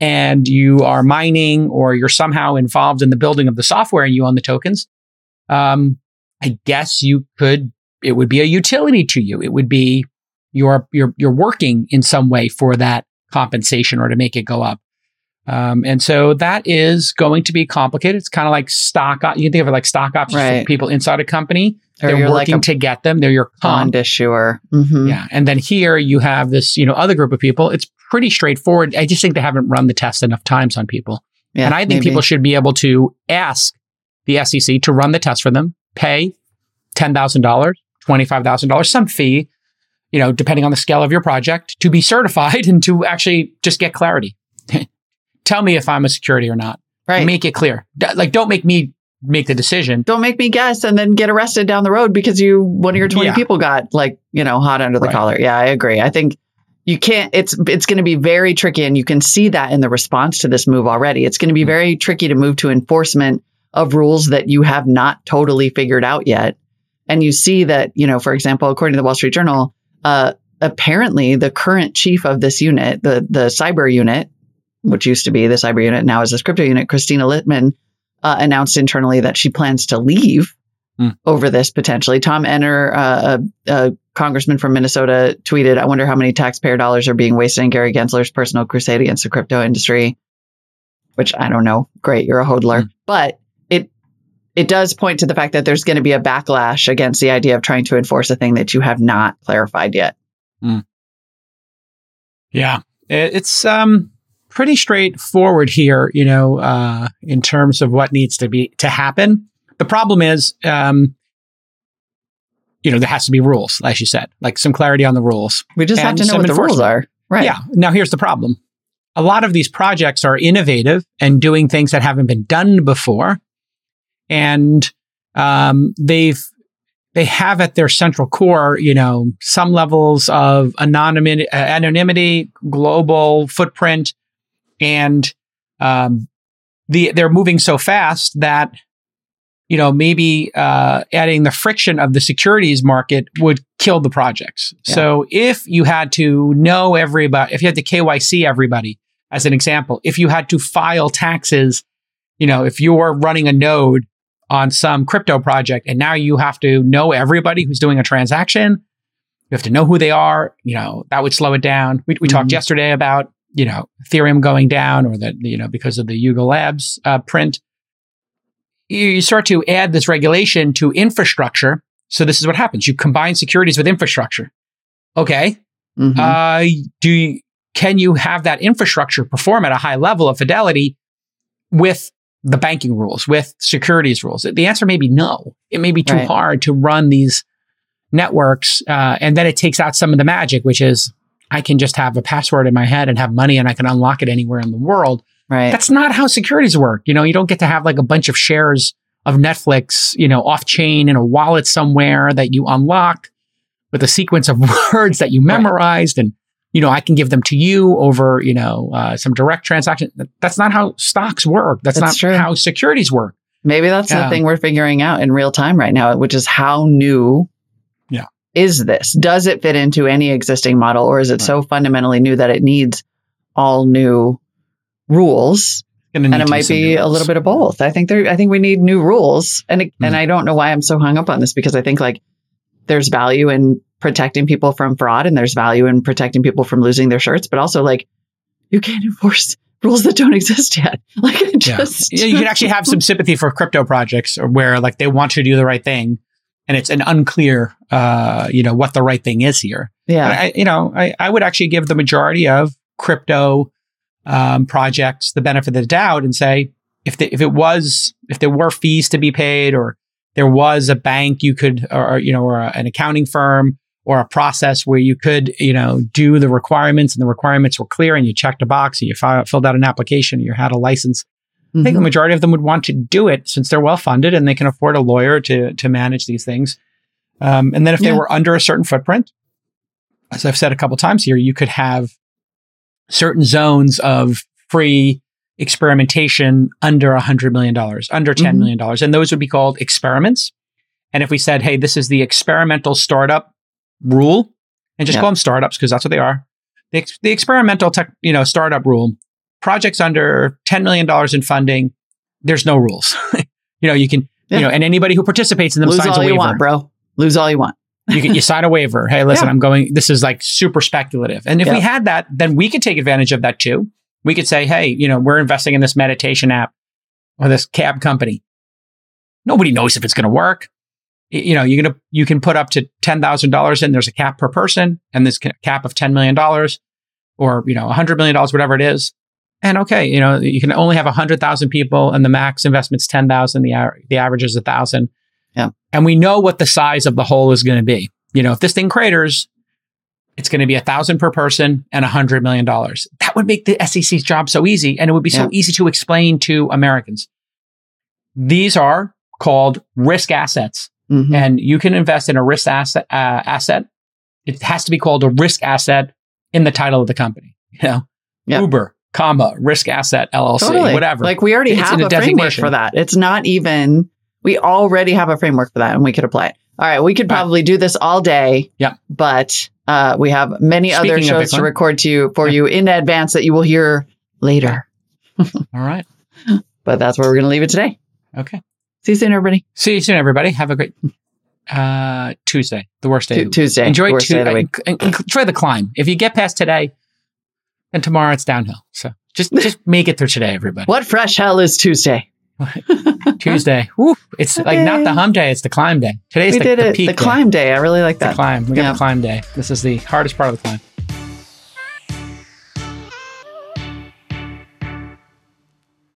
and you are mining or you're somehow involved in the building of the software and you own the tokens, um, I guess you could, it would be a utility to you. It would be you're, you're, you're working in some way for that compensation or to make it go up. Um, and so that is going to be complicated. It's kind of like stock. You can think of it like stock options for people inside a company. Or They're like working a to get them. They're your comp. bond issuer. Mhm. Yeah. And then here you have this, you know, other group of people. It's pretty straightforward. I just think they haven't run the test enough times on people. Yeah, and I think maybe. people should be able to ask the SEC to run the test for them, pay $10,000, $25,000, some fee, you know, depending on the scale of your project to be certified and to actually just get clarity. Tell me if I'm a security or not. Right. Make it clear. D- Like, don't make me make the decision. Don't make me guess and then get arrested down the road because you one of your 20 Yeah. people got like, you know, hot under the Right. collar. Yeah, I agree. I think you can't it's it's going to be very tricky and you can see that in the response to this move already. It's going to be hmm. very tricky to move to enforcement of rules that you have not totally figured out yet. And you see that, you know, for example, according to the Wall Street Journal, uh apparently the current chief of this unit, the the cyber unit, which used to be the cyber unit, now is this crypto unit, Kristina Littman, uh, announced internally that she plans to leave Hmm. over this potentially. Tom Emmer, uh, a, a congressman from Minnesota, tweeted, I wonder how many taxpayer dollars are being wasted in Gary Gensler's personal crusade against the crypto industry, which I don't know. Great, you're a hodler. Hmm. But it, does point to the fact that there's going to be a backlash against the idea of trying to enforce a thing that you have not clarified yet. Yeah. It's um pretty straightforward here, you know, uh, in terms of what needs to be to happen. The problem is, um, you know, there has to be rules, as you said, like some clarity on the rules. We just have to know what the rules are. Right. Yeah. Now here's the problem. A lot of these projects are innovative and doing things that haven't been done before. And um, they've they have at their central core, you know, some levels of anonymity, uh, anonymity, global footprint, and um, the they're moving so fast that you know maybe uh, adding the friction of the securities market would kill the projects. Yeah. So if you had to know everybody, if you had to KYC everybody, as an example, if you had to file taxes, you know, if you're running a node on some crypto project and now you have to know everybody who's doing a transaction, you have to know who they are, you know, that would slow it down. We, we talked Mhm. yesterday about, you know, Ethereum going down or that, you know, because of the Yuga Labs uh, print. You, you start to add this regulation to infrastructure. So this is what happens. You combine securities with infrastructure. Okay. Mhm. Uh, do you, can you have that infrastructure perform at a high level of fidelity with the banking rules, with securities rules? The answer may be no. It may be too Right. hard to run these networks, uh, and then it takes out some of the magic, which is I can just have a password in my head and have money, and I can unlock it anywhere in the world. right. That's not how securities work. You know, you don't get to have like a bunch of shares of Netflix, you know, off chain in a wallet somewhere that you unlock with a sequence of words that you Right. memorized. And, you know, I can give them to you over, you know, uh, some direct transaction. That's not how stocks work. That's, That's not true. how securities work. Maybe that's the thing we're figuring out in real time right now, which is how new Yeah. is this? Does it fit into any existing model or is it Right. so fundamentally new that it needs all new rules? And it might be a little bit of both. I think there I think we need new rules. And it- and Mm. I don't know why I'm so hung up on this because I think like there's value in protecting people from fraud and there's value in protecting people from losing their shirts, but also like you can't enforce rules that don't exist yet. Like I just Yeah, you can actually have some sympathy for crypto projects or where like they want to do the right thing and it's an unclear, uh, you know, what the right thing is here. yeah. But I, you know, I, I would actually give the majority of crypto um, projects the benefit of the doubt and say if the, if it was if there were fees to be paid or there was a bank you could or you know or an accounting firm or a process where you could you know do the requirements and the requirements were clear and you checked a box and you fi- filled out an application and you had a license I think the majority of them would want to do it since they're well funded and they can afford a lawyer to to manage these things. Um, and then if they were under a certain footprint, as I've said a couple times here, you could have certain zones of free experimentation under a hundred million dollars, under ten Mhm. million dollars, and those would be called experiments. And if we said, "Hey, this is the experimental startup rule," and just Yeah. call them startups because that's what they are, the, the experimental tech, you know, startup rule projects under $10 million in funding, there's no rules. you know, you can, Yeah. you know, and anybody who participates in them Lose signs all a you want, bro. Lose all you want. you can, you sign a waiver. Hey, listen, Yeah. I'm going, this is like super speculative. And if we had that, then we could take advantage of that too. We could say, hey, you know, we're investing in this meditation app or this cab company. Nobody knows if it's going to work. You know, you're going to, you can put up to $10,000 in. There's a cap per person and this cap of $10 million or, you know, a $100 million, whatever it is. And okay, you know, you can only have a 100,000 people and the max investment's 10,000. The, the average is a 1,000. Yeah. And we know what the size of the hole is going to be. You know, if this thing craters, it's going to be a thousand per person and a hundred million dollars. That would make the SEC's job so easy. And it would be so easy to explain to Americans. These are called risk assets Mhm. and you can invest in a risk asset, uh, asset. It has to be called a risk asset in the title of the company. You know, Yeah. Uber, comma, risk asset LLC, Totally. whatever. Like we already It's have a, a framework for that. It's not even, we already have a framework for that and we could apply it. All right. We could Right. probably do this all day. Yeah. But uh, we have many other Speaking of shows to record to you for Yeah. you in advance that you will hear later. All right. But that's where we're going to leave it today. Okay. See you soon, everybody. See you soon, everybody. Have a great uh, Tuesday, the worst day. Tu- Tuesday. enjoy, worst Tu- day of the week. en- en- enjoy the climb. If you get past today, then tomorrow it's downhill. So just just make it through today, everybody. What fresh hell is Tuesday? Tuesday. Woo, it's like not the Okay. hum day, it's the climb day. Today's we the, did the it. peak The day. climb day. I really like It's the climb. We got Yeah. the climb day. This is the hardest part of the climb.